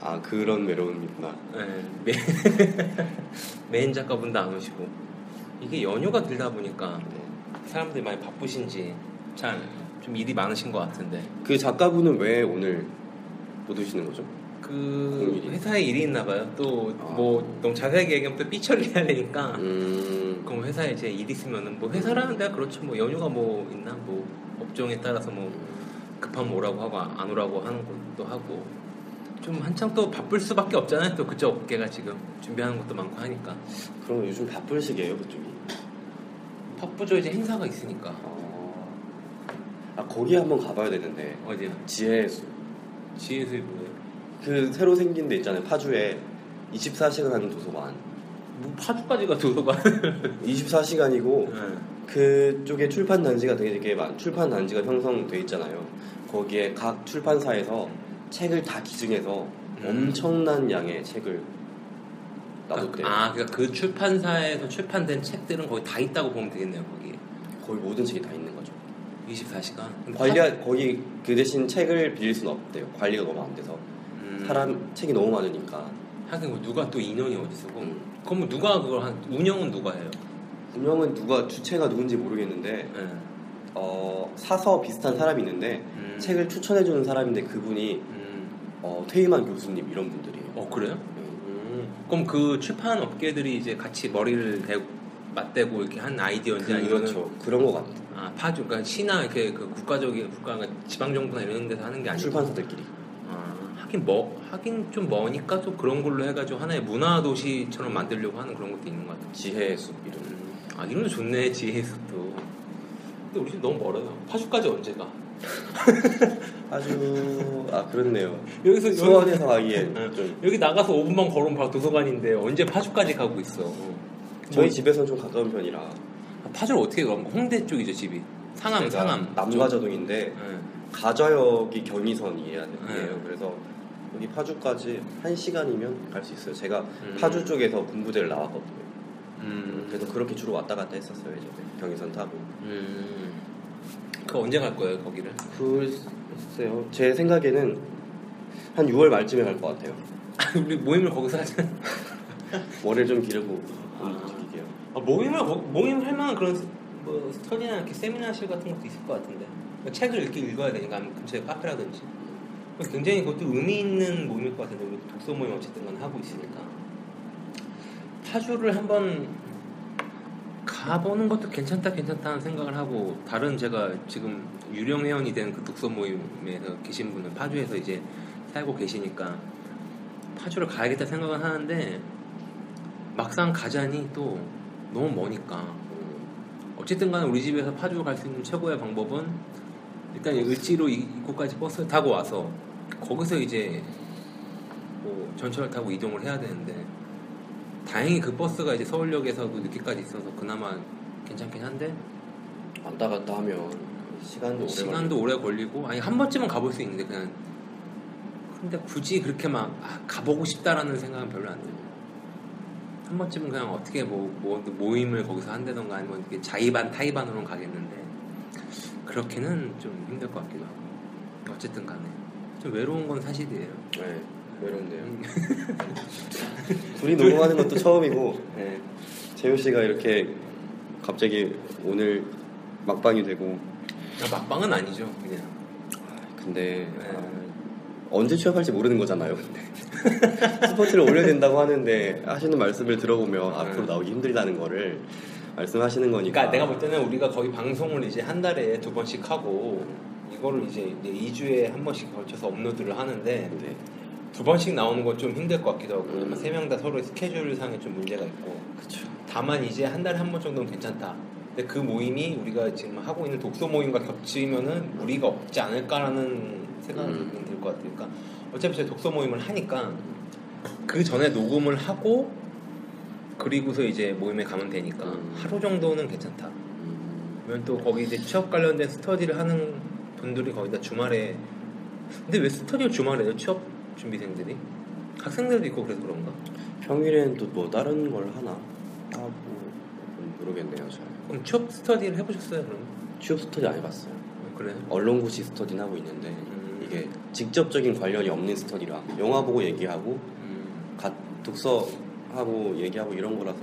아 그런 외로움이구나. 네, 메- 메인 작가분도 안 오시고 이게 연휴가 들다 보니까 네. 사람들이 많이 바쁘신지 잘 좀 일이 많으신 것 같은데 그 작가분은 왜 오늘 못 오시는 거죠? 그. 회사에 일이 있나 봐요. 또 아. 뭐 너무 자세하게 얘기하면 또 삐처리해야 되니까 음. 그럼 회사에 이제 일 있으면은 뭐 회사라는 데가 그렇죠. 뭐 연휴가 뭐 있나 뭐 업종에 따라서 뭐 급하면 오라고 하고 안 오라고 하는 것도 하고 좀 한창 또 바쁠 수밖에 없잖아요. 또 그쪽 업계가 지금 준비하는 것도 많고 하니까 그럼 요즘 바쁠 시기예요 그쪽이? 바쁘죠. 이제 행사가 있으니까 어. 아 거기 한번 가봐야 되는데 어디야? 지혜수 지혜수 뭐예요? 그 새로 생긴 데 있잖아요 파주에 24시간 하는 도서관 뭐 파주까지 가 도서관. 24시간이고 네. 그쪽에 출판 단지가 되게 많 출판 단지가 형성돼 있잖아요 거기에 각 출판사에서 책을 다 기증해서 음. 엄청난 양의 책을 놔뒀대요 아, 그러니까 그 출판사에서 출판된 책들은 거의 다 있다고 보면 되겠네요. 거기 거의 모든 책이 다 있는 거죠 24시간. 관리 거기 그 대신 책을 빌릴 수는 없대요 관리가 너무 안 돼서 음. 사람 책이 너무 많으니까 하긴 뭐 누가 또 인원이 어디 쓰고 음. 그럼 뭐 누가 그걸 한 운영은 누가 해요? 분명은 누가 주체가 누군지 모르겠는데 네. 어, 사서 비슷한 사람이 있는데 음. 책을 추천해 주는 사람인데 그분이 음. 어, 퇴임한 교수님 이런 분들이에요. 어 그래요? 음. 음. 그럼 그 출판 업계들이 이제 같이 머리를 대고 맞대고 이렇게 한 아이디어인지 아니면 그렇죠. 그런 것 같아요. 아 파주 그러니까 시나 이렇게 그 국가적인 국가가 지방 정부나 이런 데서 하는 게 아니고 출판사들끼리. 아, 하긴 뭐 하긴 좀 머니까 또 그런 걸로 해가지고 하나의 문화 도시처럼 만들려고 하는 그런 것도 있는 것 같아요. 지혜의 숲 이름. 음. 아 이름도 좋네 지혜숲도. 근데 우리 집 너무 멀어요. 파주까지 언제 가? 아주 아 그렇네요. 여기서 수원에서 가기엔 응. 좀 여기 나가서 5분만 걸으면 바로 도서관인데 언제 파주까지 가고 있어? 저희 뭐- 집에서는 좀 가까운 편이라 아, 파주를 어떻게 가면 홍대 쪽이죠 집이. 상암 상암. 남가저동인데 응. 가저역이 경의선이에요. 네. 그래서 여기 파주까지 한 시간이면 갈 수 있어요. 제가 음. 파주 쪽에서 군부대를 나왔거든요. 음. 그래서 그렇게 주로 왔다 갔다 했었어요. 예전에 경의선 타고. 음. 그 언제 갈 거예요 거기를? 글쎄요. 제 생각에는 한 6월 말쯤에 갈 것 같아요. 우리 모임을 거기서 하자. 머리를 좀 기르고 움직이게요. 아, 모임을 거- 모임 할 만한 그런 스- 뭐 스터디나 이렇게 세미나실 같은 것도 있을 것 같은데 뭐 책을 이렇게 읽어야 되니까 아니면 근처에 카페라든지 굉장히 그것도 의미 있는 모임일 것 같은데 우리 독서 모임 어쨌든 간 하고 있으니까 파주를 한번 가보는 것도 괜찮다 괜찮다는 생각을 하고 다른 제가 지금 유령 회원이 된 그 독서 모임에서 계신 분은 파주에서 이제 살고 계시니까 파주를 가야겠다 생각은 하는데 막상 가자니 또 너무 머니까. 어쨌든 간에 우리 집에서 파주 갈 수 있는 최고의 방법은 일단 을지로 이- 이곳까지 버스를 타고 와서 거기서 이제 뭐 전철을 타고 이동을 해야 되는데 다행히 그 버스가 이제 서울역에서도 늦게까지 있어서 그나마 괜찮긴 한데. 왔다 갔다 하면 시간도 오래 시간도 오래 걸리고 아니 한 번쯤은 가볼 수 있는데 그냥. 근데 굳이 그렇게 막 아, 가보고 싶다라는 생각은 별로 안 들어요. 한 번쯤은 그냥 어떻게 뭐, 뭐 모임을 거기서 한다던가 아니면 이렇게 자의반 타의반으로는 가겠는데. 그렇게는 좀 힘들 것 같기도 하고. 어쨌든 간에. 좀 외로운 건 사실이에요. 네, 외로운데요. 음. 둘이 녹음하는 것도 처음이고 네. 재효 씨가 이렇게 갑자기 오늘 막방이 되고 아, 막방은 아니죠 그냥. 근데 네. 아, 언제 취업할지 모르는 거잖아요. 근데 스포츠를 올려야 된다고 하는데 하시는 말씀을 들어보면 앞으로 나오기 힘들다는 거를 말씀하시는 거니까. 그러니까 내가 볼 때는 우리가 거의 방송을 이제 한 달에 두 번씩 하고 이거를 이제 2주에 한 번씩 걸쳐서 업로드를 하는데 네. 두 번씩 나오는 건 좀 힘들 것 같기도 하고 음. 세명 다 서로 스케줄 상에 좀 문제가 있고 그쵸. 다만 이제 한 달에 한 번 정도는 괜찮다. 근데 그 모임이 우리가 지금 하고 있는 독서 모임과 겹치면은 무리가 없지 않을까라는 생각이 음. 들것 같아요. 그러니까 어차피 저희 독서 모임을 하니까 그 전에 녹음을 하고 그리고서 이제 모임에 가면 되니까 음. 하루 정도는 괜찮다. 음, 그러면 또 거기 이제 취업 관련된 스터디를 하는 분들이 거의 다 주말에 근데 왜 스터디를 주말에 해요? 취업 준비생들이 학생들도 있고 그래서 그런가? 평일엔 또 뭐 다른 걸 하나 하고 모르겠네요. 잘. 그럼 취업 스터디를 해보셨어요 그럼? 취업 스터디 안 해봤어요. 어, 그래요? 언론고시 스터디는 하고 있는데 음. 이게 직접적인 관련이 없는 스터디라 영화 보고 얘기하고 음. 가, 독서하고 얘기하고 이런 거라서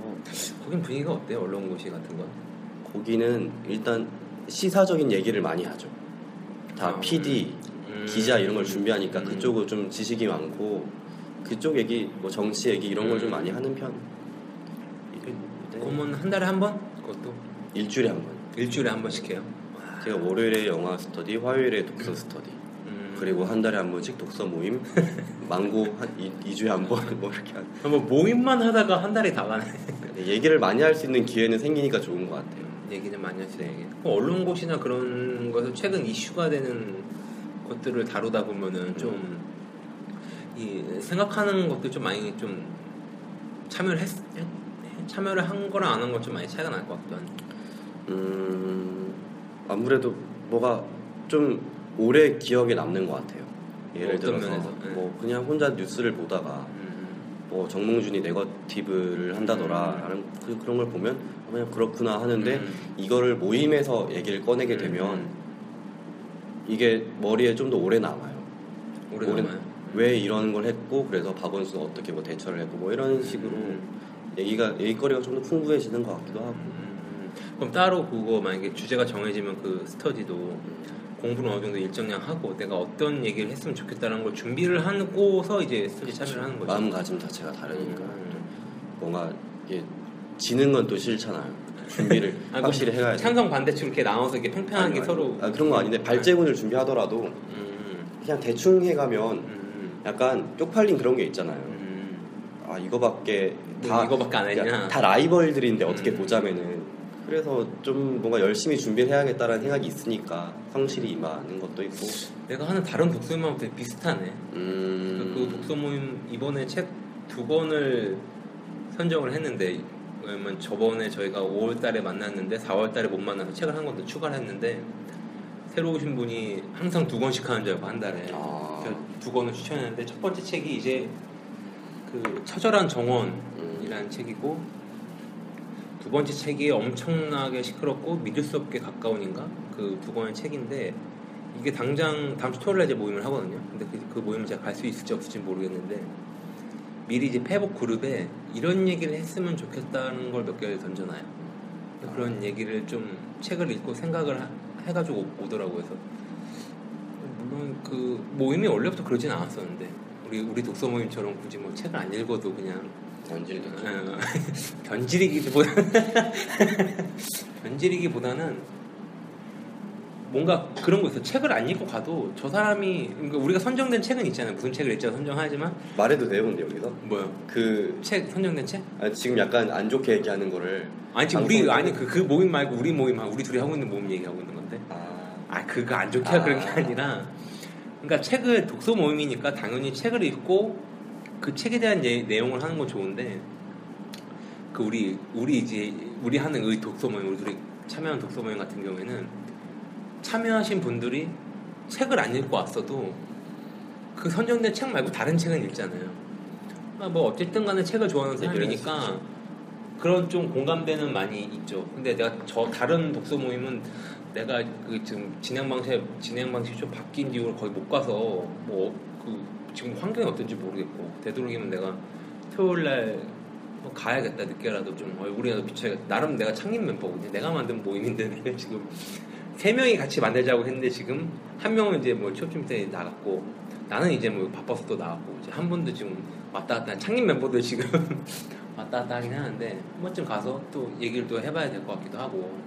거긴 분위기가 어때요? 언론고시 같은 거? 거기는 일단 시사적인 얘기를 많이 하죠. 다 아, PD, 음. 기자 이런 걸 준비하니까 음. 그쪽은 좀 지식이 많고 그쪽 얘기, 뭐 정치 얘기 이런 걸좀 음. 많이 하는 편. 이게 그러면 한 달에 한 번? 그것도 일주일에 한 번. 일주일에 한 번씩 해요? 제가 월요일에 영화 스터디, 화요일에 독서 스터디. 음. 그리고 한 달에 한 번씩 독서 모임, 망고 한 2, 주에 한 번 뭐 이렇게 한. 뭐 모임만 하다가 한 달이 다 가네 얘기를 많이 할 수 있는 기회는 생기니까 좋은 것 같아요. 얘기는 많이 하시네 얘기. 그럼 언론고시나 그런 것을 최근 이슈가 되는 것들을 다루다 보면은 좀 이 생각하는 것도 좀 많이 좀 참여를 했, 했- 참여를 한 거랑 안한거좀 많이 차이가 날 것 같기도 한데 음, 아무래도 뭐가 좀 오래 기억에 남는 것 같아요. 예를 들어서? 네. 뭐 그냥 혼자 뉴스를 보다가 음, 뭐 정몽준이 네거티브를 한다더라라는 그, 그런 걸 보면 그냥 그렇구나 하는데 음. 이거를 모임에서 얘기를 꺼내게 되면 음. 이게 머리에 좀 더 오래 남아요. 오래 오래- 남아요 왜 이런 걸 했고 그래서 박원순은 어떻게 뭐 대처를 했고 뭐 이런 식으로 음. 얘기가 얘기거리가 좀 더 풍부해지는 것 같기도 하고 음, 그럼 따로 그거 만약에 주제가 정해지면 그 스터디도 공부를 어느 정도 일정량 하고 내가 어떤 얘기를 했으면 좋겠다는 걸 준비를 하고서 이제 스터디 참여를 하는 거죠. 마음가짐 자체가 다르니까 음. 뭔가 이게 지는 건 또 싫잖아요. 준비를 아, 확실히 그럼 해야지. 찬성 반대측 이렇게 나눠서 이렇게 팽팽하게 아니. 서로 아, 그런 거 아닌데 발제문을 준비하더라도 음, 그냥 대충 해가면 음, 약간 쪽팔린 그런 게 있잖아요. 음. 아 이거밖에 뭐다 이거밖에 안 했냐? 그러니까 다 라이벌들인데 어떻게 음. 보자면은 그래서 좀 뭔가 열심히 준비를 해야겠다라는 생각이 있으니까 성실히 임하는 것도 있고. 내가 하는 다른 독서 모임하고 되게 비슷하네. 음. 그 독서 모임 이번에 책 두 권을 선정을 했는데 왜냐면 저번에 저희가 5월 달에 만났는데 4월 달에 못 만나서 책을 한 권 더 추가를 했는데 새로 오신 분이 항상 두 권씩 하는 줄 알고 한 달에 아. 두 권을 추천했는데 첫 번째 책이 이제 그 처절한 정원이라는 음. 책이고 두 번째 책이 엄청나게 시끄럽고 믿을 수 없게 가까운인가 그 두 권의 책인데 이게 당장 다음 주 토요일에 이제 모임을 하거든요. 근데 그, 그 모임을 제가 갈 수 있을지 없을지 모르겠는데 미리 이제 페북 그룹에 이런 얘기를 했으면 좋겠다는 걸 몇 개를 던져놔요. 그런 얘기를 좀 책을 읽고 생각을 하- 해가지고 오- 오더라고요. 그래서 물론 그 모임이 원래부터 그러진 않았었는데 우리 우리 독서 모임처럼 굳이 뭐 책을 안 읽어도 그냥 연질도 어, 변질이기보다는 변질이기보다는 뭔가 그런 거 있어. 책을 안 읽고 가도 저 사람이 그러니까 우리가 선정된 책은 있잖아요. 무슨 책을 읽자 선정하지만 말해도 돼요, 근데 여기서 뭐요? 그 책 선정된 책? 아, 지금 약간 안 좋게 얘기하는 거를 아니 지금 우리 아니 그, 그 모임 말고 우리 모임 하 우리 둘이 하고 있는 모임 얘기하고 있는 건데. 아, 아 그거 안 좋게 아. 그런 게 아니라 그러니까 책을 독서 모임이니까 당연히 책을 읽고 그 책에 대한 예- 내용을 하는 건 좋은데 그 우리 우리 이제 우리 하는 의 독서 모임 우리 둘이 참여한 독서 모임 같은 경우에는 참여하신 분들이 책을 안 읽고 왔어도 그 선정된 책 말고 다른 책은 읽잖아요. 아, 뭐 어쨌든 간에 책을 좋아하는 사람이니까 했었죠. 그런 좀 공감대는 많이 있죠. 근데 내가 저 다른 독서 모임은 내가 그 지금 진행 방식 진행 방식이 좀 바뀐 이후로 거의 못 가서 뭐 그 지금 환경이 어떤지 모르겠고 되도록이면 내가 토요일 날뭐 가야겠다 늦게라도 좀 얼굴이라도 비춰야겠다. 나름 내가 창립 멤버거든요. 내가 만든 모임인데 내가 지금 세 명이 같이 만들자고 했는데 지금 한 명은 이제 뭐 취업 준비 때 나갔고 나는 이제 뭐 바빠서 또 나갔고 이제 한 분도 지금 왔다 갔다 창립 멤버들 지금 왔다 갔다 하긴 하는데 한 번쯤 가서 또 얘기를 또 해봐야 될 것 같기도 하고.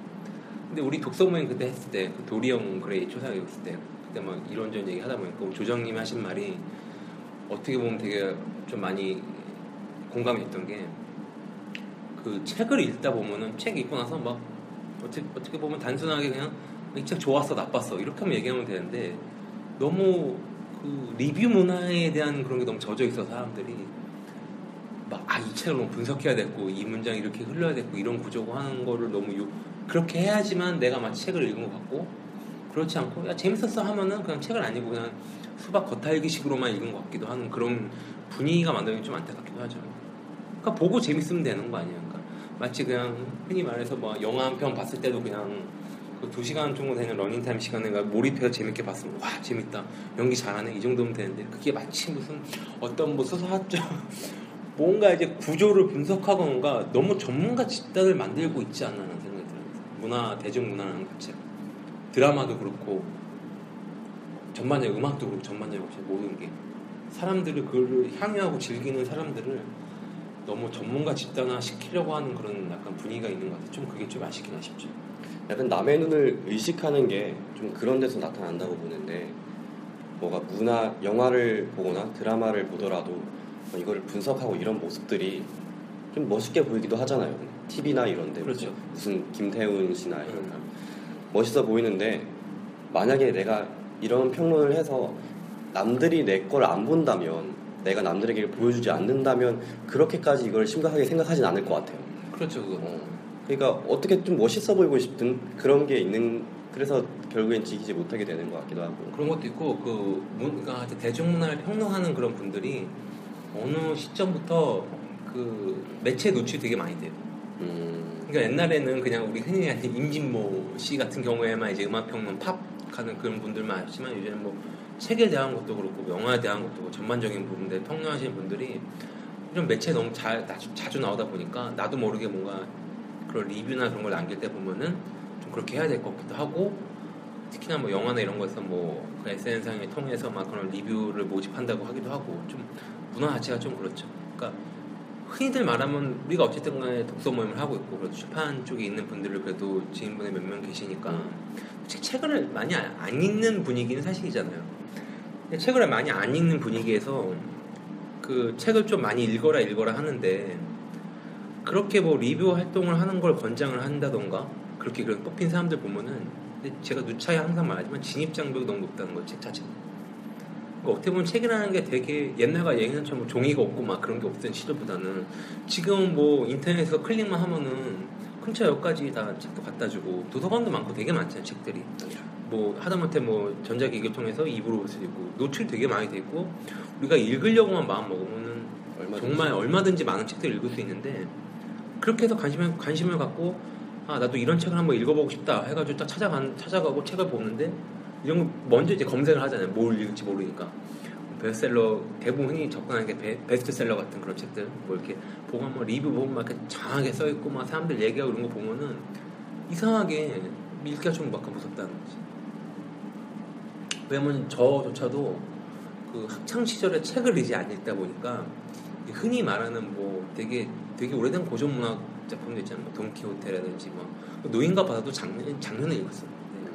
근데 우리 독서 모임 그때 했을 때 그 도리언 그레이 초상이 있을 때 그때 막 이런저런 얘기 하다 보니까 조정님이 하신 말이 어떻게 보면 되게 좀 많이 공감이 됐던 게 그 책을 읽다 보면은 책 읽고 나서 막 어떻게, 어떻게 보면 단순하게 그냥 이 책 좋았어 나빴어 이렇게 하면 얘기하면 되는데 너무 그 리뷰 문화에 대한 그런 게 너무 젖어 있어 사람들이 막 아 이 책을 너무 분석해야 됐고 이 문장이 이렇게 흘러야 됐고 이런 구조고 하는 거를 너무 요, 그렇게 해야지만 내가 마치 책을 읽은 것 같고 그렇지 않고 야 재밌었어 하면은 그냥 책을 안 읽고 그냥 수박 겉핥기식으로만 읽은 것 같기도 하는 그런 분위기가 만들어진 게좀 안타깝기도 하죠. 그러니까 보고 재밌으면 되는 거 아니에요. 그러니까 마치 그냥 흔히 말해서 뭐 영화 한 편 봤을 때도 그냥 그두 시간 정도 되는 러닝타임 시간에 가 몰입해서 재밌게 봤으면 와 재밌다 연기 잘하네 이 정도면 되는데 그게 마치 무슨 어떤 뭐 수사학적 뭔가 이제 구조를 분석하거나 너무 전문가 집단을 만들고 있지 않나 하는 생각이 들어요. 문화 대중문화라는 것 자체가 드라마도 그렇고 전반적인 음악도 그렇고 전반적인 모든 게 사람들을 그를 향유하고 즐기는 사람들을 너무 전문가 집단화 시키려고 하는 그런 약간 분위기가 있는 것 같아요. 좀 그게 좀 아쉽긴 아쉽죠. 약간 남의 눈을 의식하는 게 좀 그런 데서 나타난다고 보는데 뭐가 문화 영화를 보거나 드라마를 보더라도 이거를 분석하고 이런 모습들이 좀 멋있게 보이기도 하잖아요. TV나 이런데 그렇죠. 무슨 김태훈 씨나 이런 음. 멋있어 보이는데 만약에 내가 이런 평론을 해서 남들이 내 걸 안 본다면 내가 남들에게 보여주지 않는다면 그렇게까지 이걸 심각하게 생각하진 않을 것 같아요. 그렇죠, 그거. 어, 그러니까 어떻게 좀 멋있어 보이고 싶든 그런 게 있는 그래서 결국엔 지키지 못하게 되는 것 같기도 하고 그런 것도 있고 그 뭔가 대중문화를 평론하는 그런 분들이 어느 시점부터 그 매체 노출이 되게 많이 돼요. 음, 그러니까 옛날에는 그냥 우리 흔히 하는 임진모 씨 같은 경우에만 이제 음악 평론 팝 하는 그런 분들만 했지만 요즘은 뭐 책에 대한 것도 그렇고 영화에 대한 것도 그렇고 전반적인 부분들 평론하시는 분들이 좀 매체에 너무 자, 자주 나오다 보니까 나도 모르게 뭔가 그런 리뷰나 그런 걸 남길 때 보면은 좀 그렇게 해야 될 것 같기도 하고 특히나 뭐 영화나 이런 거에서 뭐 그 SNS상에 통해서 막 그런 리뷰를 모집한다고 하기도 하고 좀 문화 자체가 좀 그렇죠. 그러니까 흔히들 말하면 우리가 어쨌든 간에 독서 모임을 하고 있고 그래도 출판 쪽에 있는 분들을 그래도 지인분이 몇 명 계시니까 책, 책을 많이 안, 안 읽는 분위기는 사실이잖아요. 책을 많이 안 읽는 분위기에서 그 책을 좀 많이 읽어라 읽어라 하는데 그렇게 뭐 리뷰 활동을 하는 걸 권장을 한다던가 그렇게 그런 뽑힌 사람들 보면은 근데 제가 누차에 항상 말하지만 진입 장벽이 너무 높다는 거예요 책 자체가 그러니까 어떻게 보면 책이라는 게 되게 옛날과 예전처럼 뭐 종이가 없고 막 그런 게 없던 시절보다는 지금 뭐 인터넷에서 클릭만 하면은 근처 역까지 다 책도 갖다 주고 도서관도 많고 되게 많잖아요 책들이 뭐 하다못해 뭐 전자기기를 통해서 입으로 볼 수도 있고 노출 되게 많이 돼 있고 우리가 읽으려고만 마음 먹으면은. 정말 얼마든지 많은 책들을 읽을 수 있는데 그렇게 해서 관심을, 관심을 갖고 아 나도 이런 책을 한번 읽어보고 싶다 해가지고 딱 찾아간, 찾아가고 책을 보는데 이런 거 먼저 이제 검색을 하잖아요. 뭘 읽을지 모르니까. 베스트셀러 대부분 흔히 접근하는 게 베, 베스트셀러 같은 그런 책들. 뭐 이렇게 보고 한번 리뷰 보면 막 이렇게 장하게 써 있고 막 사람들 얘기하고 이런 거 보면은 이상하게 읽기가 좀 약간 무섭다는 거지. 왜냐면 저조차도 그 학창 시절에 책을 이제 안 읽다 보니까 흔히 말하는 뭐 되게 되게 오래된 고전 문학 작품도 있잖아요. 뭐 돈키호테라든지 뭐 노인과 바다도 작년 작년에 읽었어요. 네.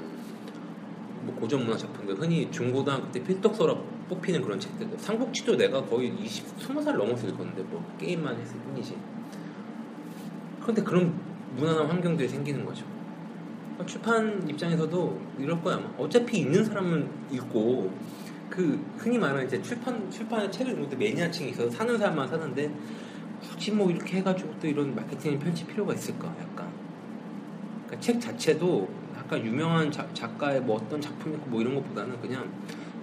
뭐 고전 문학 작품들 흔히 중고등학교 때 필독서로 뽑히는 그런 책들. 삼국지도 내가 거의 20, 20살 넘어서 읽었는데 뭐 게임만 했을 뿐이지. 그런데 그런 무난한 환경들이 생기는 거죠. 출판 입장에서도 이럴 거야. 아마. 어차피 있는 사람은 읽고 그 흔히 말하는 이제 출판 출판의 책을 읽는 때 매니아층이 있어서 사는 사람만 사는데 굳이 뭐 이렇게 해가지고 또 이런 마케팅을 펼칠 필요가 있을까? 약간 그러니까 책 자체도 약간 유명한 자- 작가의 뭐 어떤 작품 있고 뭐 이런 것보다는 그냥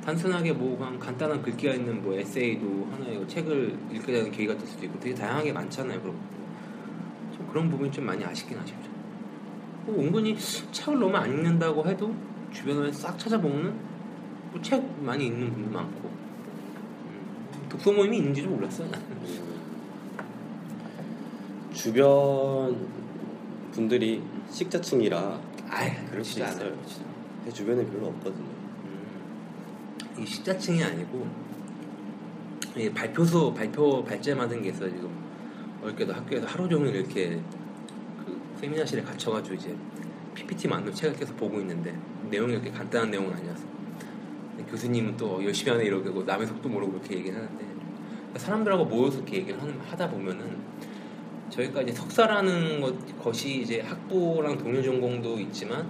단순하게 뭐 그냥 간단한 글귀가 있는 뭐 에세이도 하나의 책을 읽게 되는 계기가 될 수도 있고 되게 다양하게 많잖아요. 그런. 좀 그런 부분이 좀 많이 아쉽긴 아쉽죠. 그리고 은근히 책을 너무 안 읽는다고 해도 주변에 싹 찾아보면은 뭐책 많이 읽는 분도 많고 음, 독서 모임이 있는지도 몰랐어요. 주변 분들이 식자층이라 아이 그렇지 않아요. 제 주변에 별로 없거든요. 음, 이 식자층이 아니고 이 발표소 발표 발제 만든 게 있어요 지금 어저께도 학교에서 하루 종일 이렇게 그 세미나실에 갇혀가지고 이제 PPT 만든 책을 계속 보고 있는데 내용이 이렇게 간단한 내용은 아니어서 교수님은 또 열심히 하네 이러고 남의 속도 모르고 그렇게 얘기를 하는데 사람들하고 모여서 이렇게 얘기를 하다 보면은 저희가 이제 석사라는 것, 것이 이제 학부랑 동료 전공도 있지만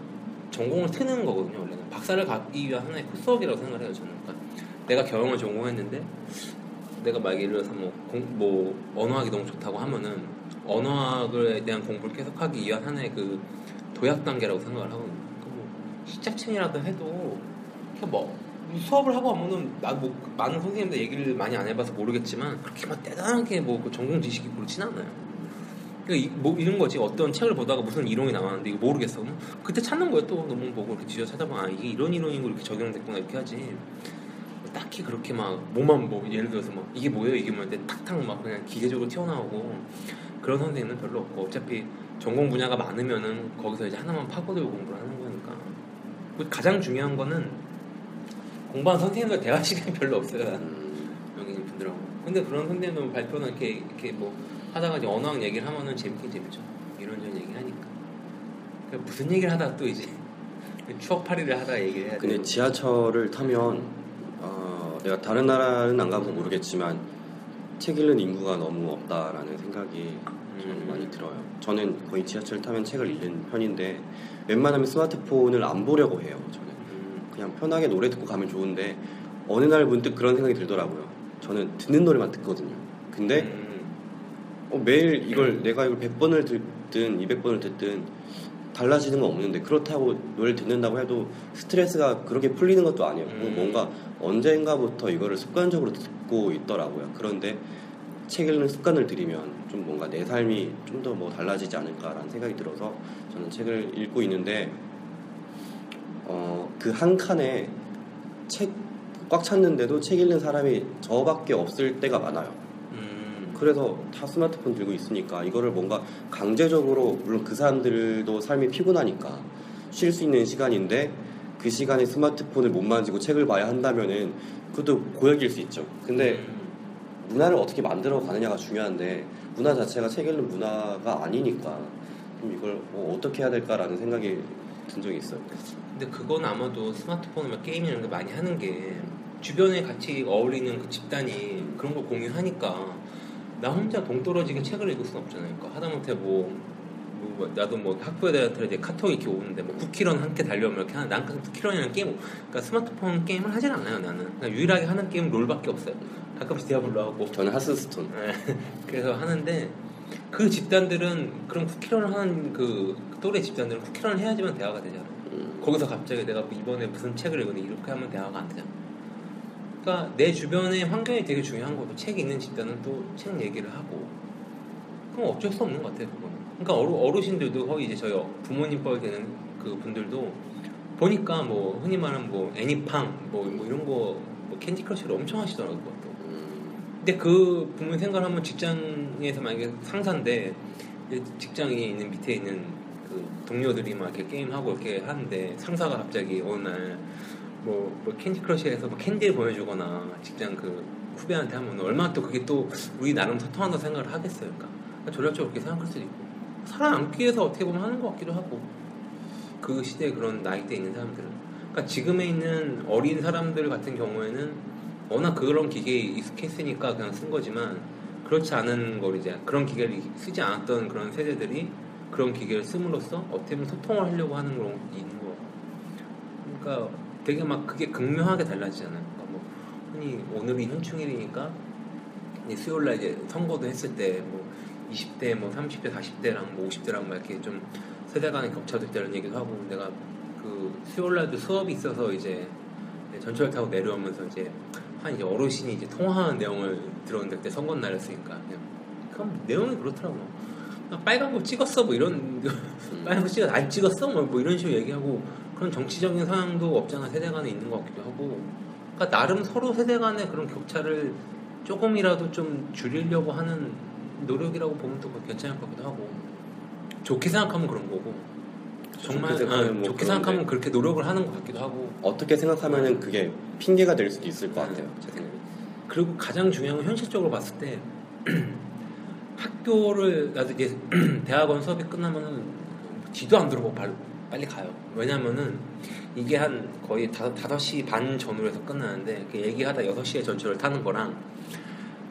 전공을 트는 거거든요 원래는 박사를 가기 위한 하나의 코스웍이라고 생각을 해요 저는 그러니까 내가 경영을 전공했는데 내가 막 예를 들어서 뭐, 공, 뭐 언어학이 너무 좋다고 하면은 언어학에 대한 공부를 계속하기 위한 하나의 그 도약 단계라고 생각을 하거든요. 그러니까 뭐 시작층이라도 해도 뭐 수업을 하고 하면은 나뭐 많은 선생님들 얘기를 많이 안 해봐서 모르겠지만 그렇게 막 대단하게 뭐그 전공 지식이 그렇진 않아요. 그러니까 이, 뭐 이런 거지. 어떤 책을 보다가 무슨 이론이 나왔는데 이거 모르겠어. 그럼 그때 찾는 거예요 또. 논문 보고 이렇게 뒤져 찾아보면 아 이게 이런 이론이고 이렇게 적용됐구나. 이렇게 하지. 딱히 그렇게 막 뭐만 뭐 예를 들어서 막 이게 뭐예요? 이게 뭐인데 탁탁 막 그냥 기계적으로 튀어나오고 그런 선생님은 별로 없고 어차피 전공 분야가 많으면은 거기서 이제 하나만 파고들고 공부를 하는 거니까. 그 가장 중요한 거는 공부한 선생님들 대화 시간이 별로 없어요. 음, 여기 있는 분들하고. 근데 그런 선생님들 발표는 이렇게 이렇게 뭐 하다가 이제 언어학 얘기를 하면은 재밌긴 재밌죠 이런저런 얘기 하니까 그러니까 무슨 얘기를 하다가 또 이제 추억팔이를 하다가 얘기를 해야 근데 되고 지하철을 타면 어, 내가 다른 나라는 안 가봐서 모르겠지만 책 읽는 인구가 너무 없다라는 생각이 저는 음. 많이 들어요. 저는 거의 지하철 타면 책을 읽는 편인데 웬만하면 스마트폰을 안 보려고 해요. 저는 음, 그냥 편하게 노래 듣고 가면 좋은데 어느 날 문득 그런 생각이 들더라고요. 저는 듣는 노래만 듣거든요. 근데 음, 어, 매일 이걸 내가 이걸 100번을 듣든 200번을 듣든 달라지는 건 없는데 그렇다고 노래를 듣는다고 해도 스트레스가 그렇게 풀리는 것도 아니에요. 음. 뭔가 언젠가부터 이거를 습관적으로 듣고 있더라고요. 그런데 책 읽는 습관을 들이면 좀 뭔가 내 삶이 좀 더 뭐 달라지지 않을까라는 생각이 들어서 저는 책을 읽고 있는데 어, 그 한 칸에 책 꽉 찼는데도 책 읽는 사람이 저밖에 없을 때가 많아요. 음. 그래서 다 스마트폰 들고 있으니까 이거를 뭔가 강제적으로 물론 그 사람들도 삶이 피곤하니까 쉴 수 있는 시간인데 그 시간에 스마트폰을 못 만지고 책을 봐야 한다면은 그것도 고역일 수 있죠. 근데 음. 문화를 어떻게 만들어 가느냐가 중요한데 문화 자체가 책 읽는 문화가 아니니까 좀 이걸 뭐 어떻게 해야 될까라는 생각이 든 적이 있어요. 근데 그건 아마도 스마트폰이나 게임 이런 거 많이 하는 게 주변에 같이 어울리는 그 집단이 그런 걸 공유하니까 나 혼자 동떨어지게 책을 읽을 수는 없잖아요. 그러니까 하다못해 뭐, 뭐 나도 뭐 학부에 대한 이제 카톡이 이렇게 오는데 뭐 쿠키런 함께 달려오면 이렇게 하는 난 그냥 쿠키런이라는 게임 그러니까 스마트폰 게임을 하진 않아요 나는 그냥 유일하게 하는 게임 롤밖에 없어요. 가끔씩 Diablo 하고 저는 Hearthstone 네. 그래서 하는데 그 집단들은 그런 쿠키런을 하는 그 또래 집단들은 쿠키런을 해야지만 대화가 되잖아. 음, 거기서 갑자기 내가 이번에 무슨 책을 읽었는데 이렇게 하면 대화가 안 되잖아. 그러니까 내 주변의 환경이 되게 중요한 거고 책 읽는 집단은 또 책 얘기를 하고 그럼 어쩔 수 없는 것 같아요 그거는. 그러니까 어르, 어르신들도 거의 이제 저희 부모님 뻘 되는 그 분들도 보니까 뭐 흔히 말하는 뭐 애니팡 뭐, 뭐 이런 거 뭐 Candy Crush를 엄청 하시더라고요. 또. 음, 근데 그 부모님 생각하면 직장에서 만약에 상사인데 이제 직장에 있는 밑에 있는 그 동료들이 막 이렇게 게임하고 이렇게 하는데 상사가 갑자기 어느 날 뭐 뭐 Candy Crush에서 뭐 캔디를 보여주거나 직장 그 후배한테 하면 얼마나 또 그게 또 우리 나름 소통한다고 생각을 하겠어요. 그러니까 전략적으로 그렇게 생각할 수도 있고. 살아남기 위해서 어떻게 보면 하는 것 같기도 하고. 그 시대에 그런 나이대 있는 사람들은. 그러니까 지금에 있는 어린 사람들 같은 경우에는 워낙 그런 기계에 익숙했으니까 그냥 쓴 거지만 그렇지 않은 걸 이제 그런 기계를 쓰지 않았던 그런 세대들이 그런 기계를 씀으로써 어떻게 보면 소통을 하려고 하는 그런 게 있는 거 그러니까 되게 막 그게 극명하게 달라지잖아요. 그러니까 뭐 흔히 오늘이 현충일이니까 수요일 날 이제 선거도 했을 때 뭐 20대 뭐 30대 40대랑 뭐 50대랑 막 이렇게 좀 세대 간의 격차도 있다는 얘기도 하고 내가 그 수요일 날도 수업이 있어서 이제 전철 타고 내려오면서 이제 한 이제 어르신이 이제 통화하는 내용을 들었는데 그때 선거 날이었으니까 그냥 그럼 내용이 그렇더라고. 나 빨간 거 찍었어 뭐 이런 빨간 거 찍어 안 찍었어 뭐, 뭐 이런 식으로 얘기하고 그런 정치적인 상황도 없잖아 세대 간에 있는 것 같기도 하고 그러니까 나름 서로 세대 간의 그런 격차를 조금이라도 좀 줄이려고 하는 노력이라고 보면 또 괜찮을 것 같기도 하고 좋게 생각하면 그런 거고 정말 좋게 생각하면 어, 뭐 좋게. 생각하면 그렇게 노력을 하는 것 같기도 하고 어떻게 생각하면은 그게 핑계가 될 수도 있을 것 같아요. 제 생각에. 그리고 가장 중요한 건 현실적으로 봤을 때 학교를 나도 이제 대학원 수업이 끝나면은 뒤도 안 들어보고 바로 빨리 가요. 왜냐면은 이게 한 거의 다, 5시 반 전후로 해서 끝나는데 그 얘기하다 6시에 전철을 타는 거랑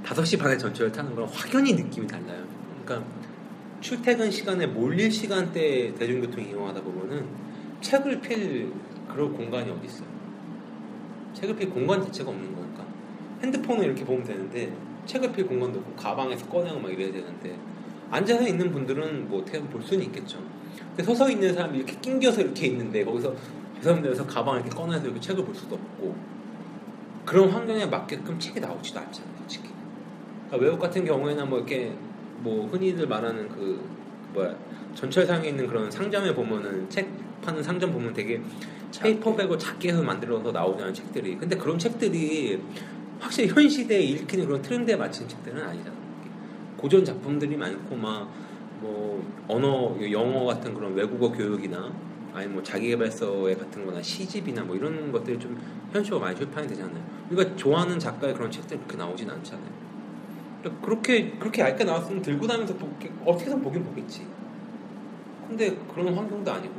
5시 반에 전철을 타는 거랑 확연히 느낌이 달라요. 그러니까 출퇴근 시간에 몰릴 시간대 대중교통 이용하다 보면은 책을 필 그럴 공간이 어디 있어요? 책을 필 공간 자체가 없는 거니까 핸드폰을 이렇게 보면 되는데 책을 필 공간도 없고 가방에서 꺼내고 막 이래야 되는데 앉아서 있는 분들은 뭐 어떻게 볼 수는 있겠죠. 근데 서서 있는 사람이 이렇게 낑겨서 이렇게 있는데 거기서 죄송합니다 가방을 이렇게 꺼내서 이렇게 책을 볼 수도 없고 그런 환경에 맞게끔 책이 나오지도 않잖아요, 솔직히. 그러니까 외국 같은 경우에는 뭐 이렇게 뭐 흔히들 말하는 그 뭐야 전철상에 있는 그런 상점에 보면은 책 파는 상점 보면 되게 페이퍼백을 작게 해서 만들어서 나오잖아요 책들이. 근데 그런 책들이 확실히 현 시대에 읽히는 그런 트렌드에 맞춘 책들은 아니잖아요. 고전 작품들이 많고 막 뭐 언어 영어 같은 그런 외국어 교육이나 아니 뭐 자기개발서에 같은 거나 시집이나 뭐 이런 것들이 좀 현실로 많이 출판이 되잖아요. 우리가 좋아하는 작가의 그런 책들이 그렇게 나오진 않잖아요. 그러니까 그렇게 그렇게 얇게 나왔으면 들고 다니면서 보기, 어떻게든 보긴 보겠지. 근데 그런 환경도 아니고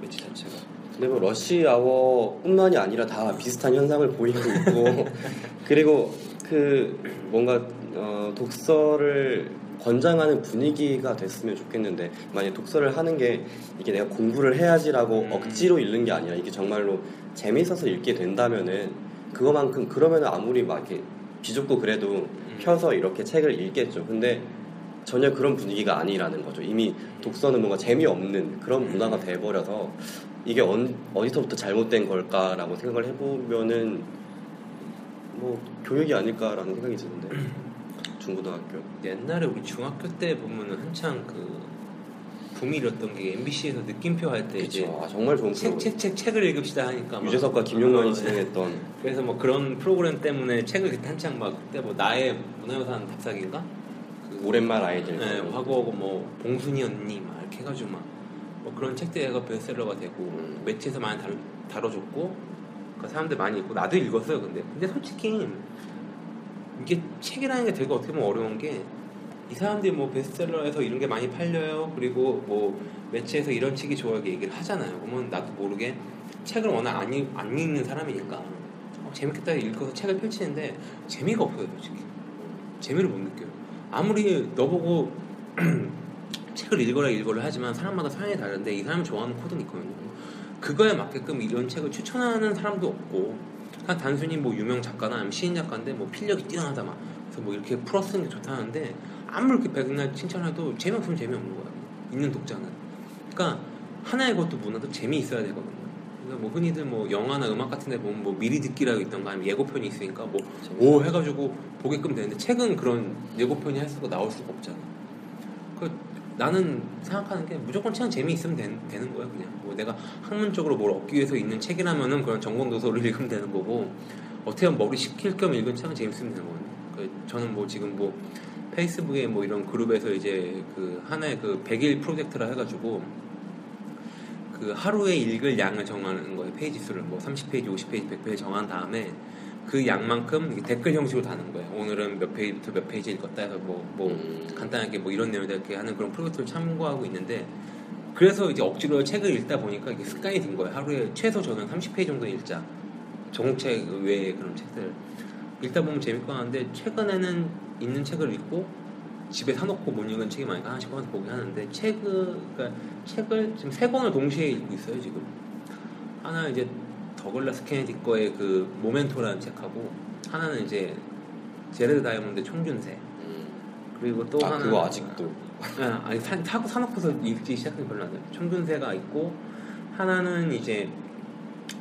매체 자체가. 근데 뭐 러시 아워뿐만이 아니라 다 비슷한 현상을 보이고 있고 그리고 그 뭔가 어, 독서를 권장하는 분위기가 됐으면 좋겠는데 만약 독서를 하는 게 이게 내가 공부를 해야지라고 음. 억지로 읽는 게 아니라 이게 정말로 재미있어서 읽게 된다면은 그거만큼 그러면은 아무리 막 이렇게 비좁고 그래도 음. 펴서 이렇게 책을 읽겠죠. 근데 전혀 그런 분위기가 아니라는 거죠. 이미 독서는 뭔가 재미없는 그런 문화가 돼버려서 이게 언- 어디서부터 잘못된 걸까라고 생각을 해보면은 뭐 교육이 아닐까라는 생각이 드는데 중고등학교? 옛날에 우리 중학교 때 보면은 한창 그 붐이 일었던 게 MBC에서 느낌표 할 때 이제 아, 정말 좋은 책, 책, 책, 책을 읽읍시다 하니까 막 유재석과 김용만이 어, 진행했던. 그래서 뭐 그런 프로그램 때문에 책을 그때 한창 막 그때 뭐 나의 문화유산 답사기인가? 그 오랜만 아이들 네, 하고 뭐 봉순이 언니 막 이렇게 해가지고 막 뭐 그런 책들가 베스트셀러가 되고 음. 매체에서 많이 다뤄, 다뤄줬고 그 사람들 많이 읽고 나도 읽었어요 근데. 근데 솔직히 이게 책이라는 게 되게 어떻게 보면 어려운 게 이 사람들이 뭐 베스트셀러에서 이런 게 많이 팔려요? 그리고 뭐 매체에서 이런 책이 좋아요 이렇게 얘기를 하잖아요. 그러면 나도 모르게 책을 워낙 안, 읽, 안 읽는 사람이니까. 어, 재밌겠다 읽어서 책을 펼치는데 재미가 없어요 솔직히. 재미를 못 느껴요. 아무리 너보고 책을 읽어라 읽어라 하지만 사람마다 성향이 다른데 이 사람이 좋아하는 코드는 있거든요. 그거에 맞게끔 이런 책을 추천하는 사람도 없고 그냥 단순히 뭐 유명 작가나 아니면 시인 작가인데 뭐 필력이 뛰어나다 막 그래서 뭐 이렇게 풀어 쓰는 게 좋다는데 아무리 이렇게 백날 칭찬해도 재미없으면 재미없는 거야. 있는 독자는. 그러니까 하나의 것도 문화도 재미 있어야 되거든요. 그러니까 뭐 흔히들 뭐 영화나 음악 같은 데 보면 뭐 미리 듣기라고 있던가 아니면 예고편이 있으니까 뭐 오 해가지고 보게끔 되는데 책은 그런 예고편이 할 수가 나올 수가 없잖아. 그 나는 생각하는 게 무조건 책은 재미있으면 된- 되는 거야 그냥 뭐 내가 학문적으로 뭘 얻기 위해서 읽는 책이라면은 그런 전공 도서를 읽으면 되는 거고 어떻게 보면 머리 식힐 겸 읽은 책은 재밌으면 되는 거거든요. 그 저는 뭐 지금 뭐 페이스북에 뭐 이런 그룹에서 이제 그 하나의 그 100일 프로젝트라 해가지고 그 하루에 읽을 양을 정하는 거예요. 페이지 수를 뭐 30페이지, 50페이지, 100페이지 정한 다음에 그 양만큼 댓글 형식으로 다는 거예요. 오늘은 몇 페이지부터 몇 페이지 읽었다 해서 뭐, 뭐 음. 간단하게 뭐 이런 내용을 이렇게 하는 그런 프로젝트를 참고하고 있는데 그래서 이제 억지로 책을 읽다 보니까 이게 습관이 된 거예요. 하루에 최소 저는 30페이지 정도 읽자. 전공책 외에 그런 책들 읽다 보면 재밌고 하는데 최근에는 있는 책을 읽고 집에 사놓고 못 읽은 책이 많으니까 하나씩 꺼내서 보긴 하는데 책을 그러니까 책을 지금 세 권을 동시에 읽고 있어요 지금 하나 이제 더글라스 케네디 거의 그 모멘토라는 책하고 하나는 이제 제레드 다이아몬드 총균세 음. 그리고 또 아 하나 그거 아직도 아, 아니 사, 타고 사놓고서 읽기 시작한 게 별로 안 돼요. 총균세가 있고 하나는 이제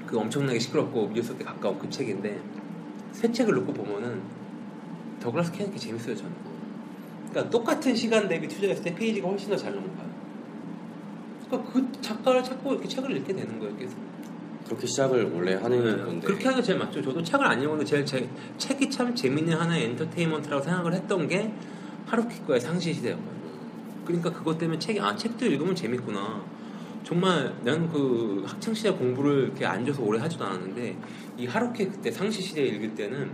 그 엄청나게 시끄럽고 뉴스 때 가까운 그 책인데 새 책을 놓고 보면은 더글라스 케네디 재밌어요 저는. 그러니까 똑같은 시간 대비 투자했을 때 페이지가 훨씬 더 잘 넘어가요. 그러니까 그 작가를 찾고 이렇게 책을 읽게 되는 거예요. 계속. 그렇게 시작을 원래 하는 네, 건데 그렇게 하는 게 제일 맞죠. 저도 책을 안 읽었는데 제일 제, 책이 참 재밌는 하나의 엔터테인먼트라고 생각을 했던 게 하루키코의 상시 시대였거든요. 그러니까 그것 때문에 책이 아 책도 읽으면 재밌구나. 정말 나는 그 학창 시절 공부를 이렇게 앉아서 오래 하지도 않았는데 이 하루키 그때 상시 시대 읽을 때는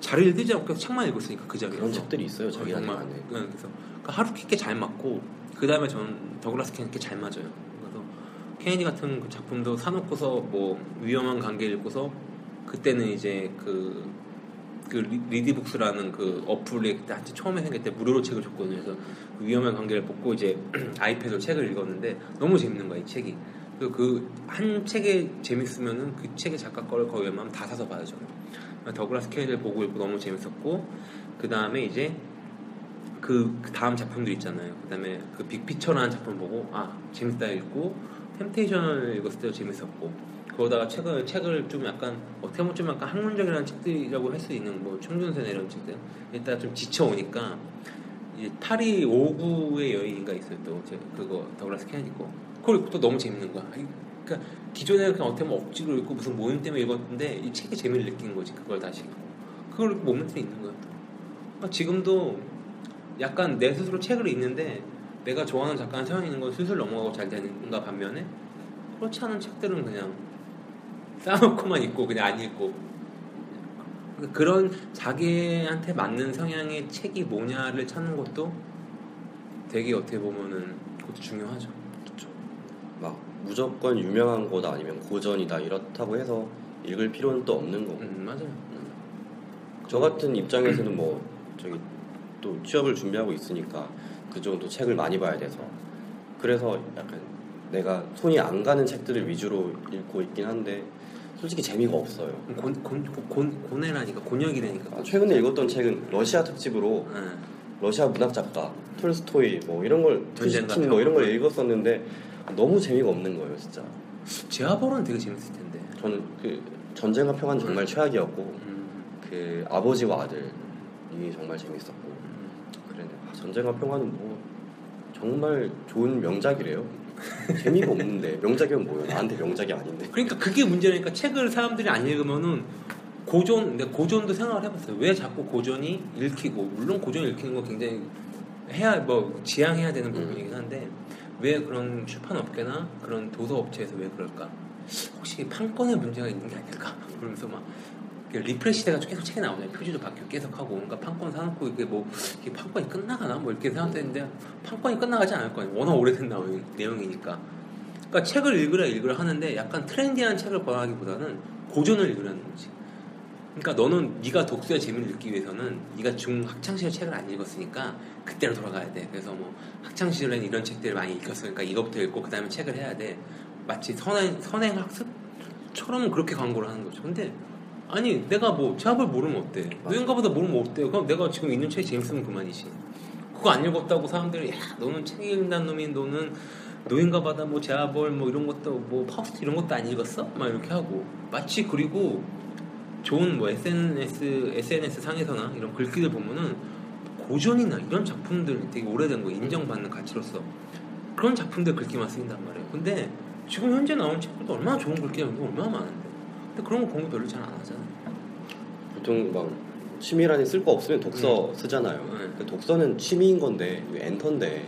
잘 읽지 않고 책만 읽었으니까 그 자리에서 그런 책들이 있어요 자기 정말 안에 네, 그래서 그 하루키 게 잘 맞고 그 다음에 저는 더글라스 케네디 게 잘 맞아요. 케네디 같은 그 작품도 사놓고서 뭐 위험한 관계 읽고서 그때는 이제 그, 그 리- 리디북스라는 그 어플이 그때 한참 처음에 생길 때 무료로 책을 줬거든요. 그래서 그 위험한 관계를 뽑고 이제 iPad로 책을 읽었는데 너무 재밌는 거야 이 책이. 그 한 책에 재밌으면은 그 책의 작가 거를 거의 웬만하면 다 사서 봐요 저는. 더글라스 케네디를 보고 읽고 너무 재밌었고 그 다음에 이제 그, 그 다음 작품들 있잖아요. 그 다음에 그 빅피처라는 작품 보고 아 재밌다 읽고 템테이션을 읽었을 때도 재밌었고 그러다가 책을 책을 좀 약간 어떻게 보면 좀 약간 학문적이라는 책들이라고 할 수 있는 뭐 청준세 이런 책들 일단 좀 지쳐 오니까 이제 파리 5구의 여인인가 있어요 또 제- 그거 더글라스 케네디 거 그걸 또 너무 재밌는 거야. 그러니까 기존에 그냥 어떻게 보면 억지로 읽고 무슨 모임 때문에 읽었는데 이 책의 재미를 느낀 거지 그걸 다시 읽고 그걸 모멘트에 있는 거야 또. 그러니까 지금도 약간 내 스스로 책을 읽는데 내가 좋아하는 작가는 있는 건 슬슬 넘어가고 잘 되는가 반면에 그렇지 않은 책들은 그냥 쌓아놓고만 있고 그냥 안 읽고 그러니까 그런 자기한테 맞는 성향의 책이 뭐냐를 찾는 것도 되게 어떻게 보면은 그것도 중요하죠. 막 무조건 유명한 거다 아니면 고전이다 이렇다고 해서 읽을 필요는 또 없는 거고 음, 맞아요. 저 같은 입장에서는 뭐 저기 또 취업을 준비하고 있으니까 그 정도 책을 많이 봐야 돼서 그래서 약간 내가 손이 안 가는 책들을 위주로 읽고 있긴 한데 솔직히 재미가 없어요. 곤, 곤, 곤, 고뇌라니까 곤욕이라니까. 아, 최근에 읽었던 책은 러시아 특집으로 응. 러시아 문학 작가 톨스토이 뭐 이런 걸 푸시킨 뭐 이런 걸. 읽었었는데 너무 재미가 없는 거예요 진짜. 제아벌은 되게 재밌을 텐데. 저는 그 전쟁과 평화는 정말 최악이었고 음, 그 아버지와 아들 이 정말 재밌었고 음. 전쟁과 평화는 뭐 정말 좋은 명작이래요. 재미가 없는데 명작이면 뭐예요? 나한테 명작이 아닌데. 그러니까 그게 문제니까 책을 사람들이 안 읽으면은 고전, 근데 고전도 생각을 해봤어요. 왜 자꾸 고전이 읽히고 물론 고전 읽히는 거 굉장히 해야 뭐 지향해야 되는 부분이긴 한데 왜 그런 출판업계나 그런 도서업체에서 왜 그럴까? 혹시 판권에 문제가 있는 게 아닐까? 그러면서 막 refresh 돼가지고 계속 책이 나오잖아요. 표지도 바뀌고 계속 하고 그러니까 판권 사놓고 이게 뭐 이게 판권이 끝나가나 뭐 이렇게 생각했는데 판권이 끝나가지 않을 거예요. 워낙 오래된 내용- 내용이니까. 그러니까 책을 읽으라 읽으라 하는데 약간 trendy한 책을 권하기보다는 고전을 읽으라는 거지. 그러니까 너는 네가 독서의 재미를 느끼기 위해서는 네가 중 학창 시절 책을 안 읽었으니까 그때로 돌아가야 돼. 그래서 뭐 학창 시절에는 이런 책들을 많이 읽었으니까 이것부터 읽고 그다음에 책을 해야 돼. 마치 선행 선행 학습처럼 그렇게 광고를 하는 거죠. 근데 아니 내가 뭐 제압을 모르면 어때? 누군가보다 모르면 어때? 그럼 내가 지금 있는 책이 재밌으면 그만이지. 그거 안 읽었다고 사람들이 야 너는 책 읽는 놈이 너는 노인가 바다 뭐 제아벌 뭐 이런 것도 뭐 파우스트 이런 것도 안 읽었어? 막 이렇게 하고 마치 그리고 좋은 뭐 SNS SNS 상에서나 이런 글귀들 보면은 고전이나 이런 작품들 되게 오래된 거 인정받는 가치로서 그런 작품들 글귀만 쓰인단 말이에요. 근데 지금 현재 나온 책들도 얼마나 좋은 글귀가 얼마나 많은데. 근데 그런 거 공부 별로 잘 안 하잖아요. 보통 막 취미란에 쓸거 없으면 독서 쓰잖아요. 네. 그 독서는 취미인 건데 엔터인데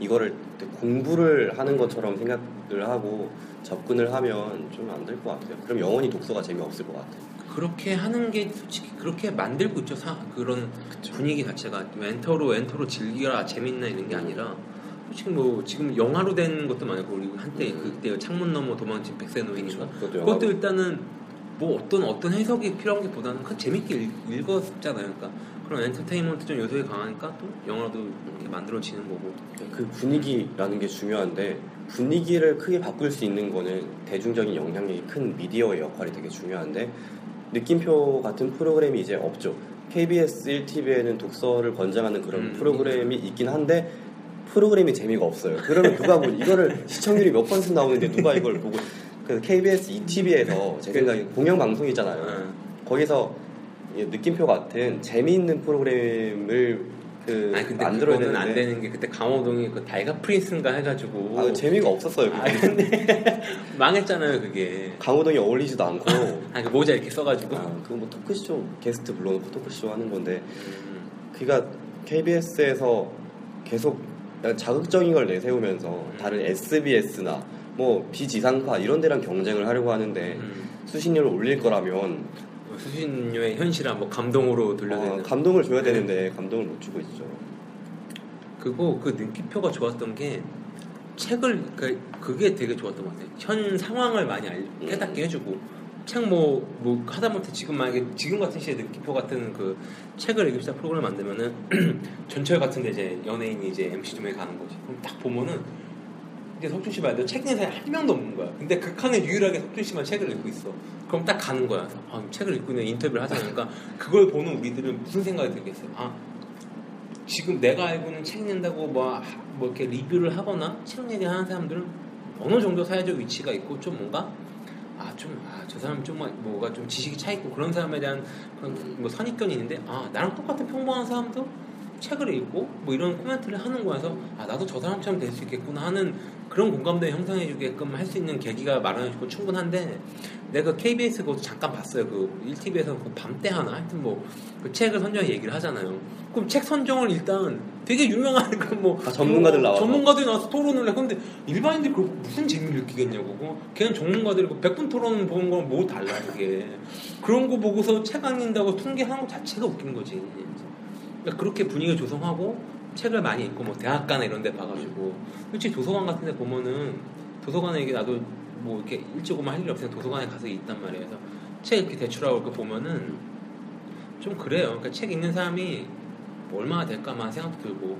이거를 공부를 하는 것처럼 생각을 하고 접근을 하면 좀 안 될 것 같아요. 그럼 영원히 독서가 재미없을 것 같아요. 그렇게 하는 게 솔직히 그렇게 만들고 있죠. 사, 그런 분위기 자체가 엔터로 엔터로 즐기라 재밌나 이런 게 아니라 솔직히 뭐 지금 영화로 된 것도 많고 그리고 한때 그때 창문 너머 도망친 백세 노인인가 그것도 그것도 일단은 뭐 어떤 어떤 해석이 필요한 게 보다는 그냥 재밌게 읽, 읽었잖아요. 그러니까 그런 엔터테인먼트적 요소에 강하니까 또 영화도 이렇게 만들어지는 거고. 그 분위기라는 게 중요한데 분위기를 크게 바꿀 수 있는 거는 대중적인 영향력이 큰 미디어의 역할이 되게 중요한데 느낌표 같은 프로그램이 이제 없죠. KBS 1TV에는 독서를 권장하는 그런 음. 프로그램이 있긴 한데 프로그램이 재미가 없어요. 그러면 누가 보 이거를 시청률이 몇 번씩 나오는데 누가 이걸 보고 그 KBS 2TV에서 제 생각에 공영 방송이잖아요. 네. 거기서 이 느낌표 같은 재미있는 프로그램을 그 아니 근데 만들어야 그거는 되는데 안 되는 게 그때 강호동이 그 달가 프린스인가 해가지고 아, 재미가 없었어요. 아, 근데 망했잖아요 그게. 강호동이 어울리지도 않고 아 그 모자 이렇게 써가지고. 아, 그거 뭐 토크쇼 게스트 불러놓고 토크쇼 하는 건데 음, 그니까 KBS에서 계속 자극적인 걸 내세우면서 다른 SBS나 뭐 비지상파 이런 데랑 경쟁을 하려고 하는데 음. 수신료를 올릴 거라면 뭐 수신료의 현실한 뭐 감동으로 돌려드리는 어, 감동을 줘야 네. 되는데 감동을 못 주고 있죠. 그거 그 느낌표가 좋았던 게 책을 그 그게 되게 좋았던 것 같아요. 현 상황을 많이 알, 깨닫게 해주고 책뭐뭐 하다못해 지금 만약에 지금 같은 시기에 느낌표 같은 그 책을 읽읍시다 프로그램 만들면은 전철 같은데 이제 연예인이 이제 MC 중에 가는 거지. 그럼 딱 보면은 이제 석준 씨 말대로 책 읽는 사람이 한 명도 없는 거야. 근데 그 칸에 유일하게 석준 씨만 책을 읽고 있어. 그럼 딱 가는 거야. 아, 책을 읽고 있는 인터뷰를 하자니까 그걸 보는 우리들은 무슨 생각이 들겠어요? 아 지금 내가 알고는 책 읽는다고 뭐, 뭐 이렇게 리뷰를 하거나 책 얘기 하는 사람들은 어느 정도 사회적 위치가 있고 좀 뭔가 아 좀 아 저 사람 좀 뭐가 좀 지식이 차 있고 그런 사람에 대한 그런 뭐 선입견이 있는데 아 나랑 똑같은 평범한 사람도 책을 읽고 뭐 이런 코멘트를 하는 거여서 아 나도 저 사람처럼 될 수 있겠구나 하는 그런 공감대 형성해주게끔 할 수 있는 계기가 마련해주고 충분한데 내가 KBS 그것도 잠깐 봤어요. 그 1TV에서 그 밤때 하나? 하여튼 뭐 그 책을 선정해 얘기를 하잖아요. 그럼 책 선정을 일단 되게 유명한 그뭐 아, 전문가들 나와서. 전문가들이 나와서 토론을 해. 근데 일반인들이 그거 무슨 재미를 느끼겠냐고. 그거 걔는 전문가들이고 100분 토론 보는 거랑 뭐 달라 그게. 그런 거 보고서 책 안 읽는다고 퉁개하는 것 자체가 웃긴 거지 그러니까 그렇게 분위기를 조성하고 책을 많이 읽고 뭐 대학가나 이런 데 봐가지고. 솔직히 도서관 같은 데 보면은 도서관에 이게 나도 뭐 이렇게 일찍 오면 할 일이 없으니까 도서관에 가서 있단 말이에요. 그래서 책 이렇게 대출하고 이렇게 보면은 좀 그래요. 그러니까 책 읽는 사람이 뭐 얼마나 될까만 생각도 들고.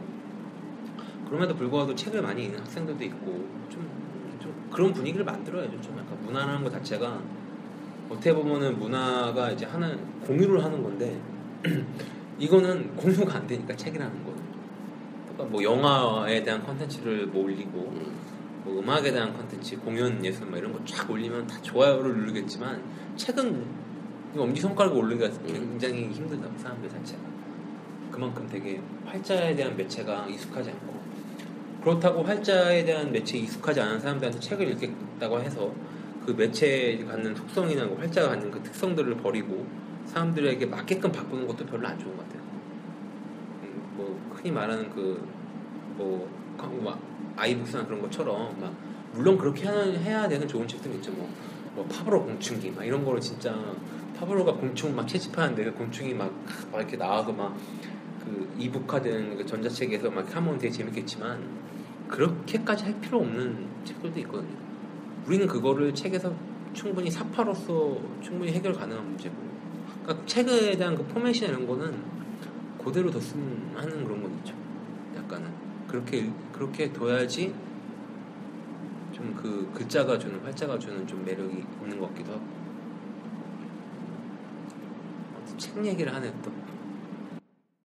그럼에도 불구하고 책을 많이 읽는 학생들도 있고 좀, 좀 그런 분위기를 만들어야죠. 좀 약간 문화라는 것 자체가 어떻게 보면은 문화가 이제 하는 공유를 하는 건데 이거는 공유가 안 되니까 책이라는 거는 그러니까 뭐 영화에 대한 컨텐츠를 뭐 올리고 뭐 음악에 대한 컨텐츠 공연 예술 뭐 이런 거 쫙 올리면 다 좋아요를 누르겠지만 책은 엄지 손가락을 올리기가 굉장히 힘들다고 사람들 자체가. 그만큼 되게 활자에 대한 매체가 익숙하지 않고. 그렇다고 활자에 대한 매체에 익숙하지 않은 사람들한테 책을 읽겠다고 해서 그 매체에 갖는 속성이나 그 활자가 갖는 그 특성들을 버리고 사람들에게 맞게끔 바꾸는 것도 별로 안 좋은 것 같아요. 음, 뭐 흔히 말하는 그뭐 아이북스나 그런 것처럼 막 물론 그렇게 해야, 해야 되는 좋은 책들이 있죠. 뭐, 뭐 파브로 공충기 막 이런 거를 진짜 파브로가 공충 막 채집하는데 그 공충이 막, 막 이렇게 나와서 막 그 이북화된 그 전자책에서 막 하면 되게 재밌겠지만 그렇게까지 할 필요 없는 책들도 있거든요. 우리는 그거를 책에서 충분히 사파로서 충분히 해결 가능한 문제고 그러니까 책에 대한 그 포맷이나 이런 거는 그대로 뒀으면 하는 그런 건 있죠. 약간은. 그렇게 그렇게 둬야지 좀 그 글자가 주는 활자가 주는 좀 매력이 있는 것 같기도 하고. 책 얘기를 하네 또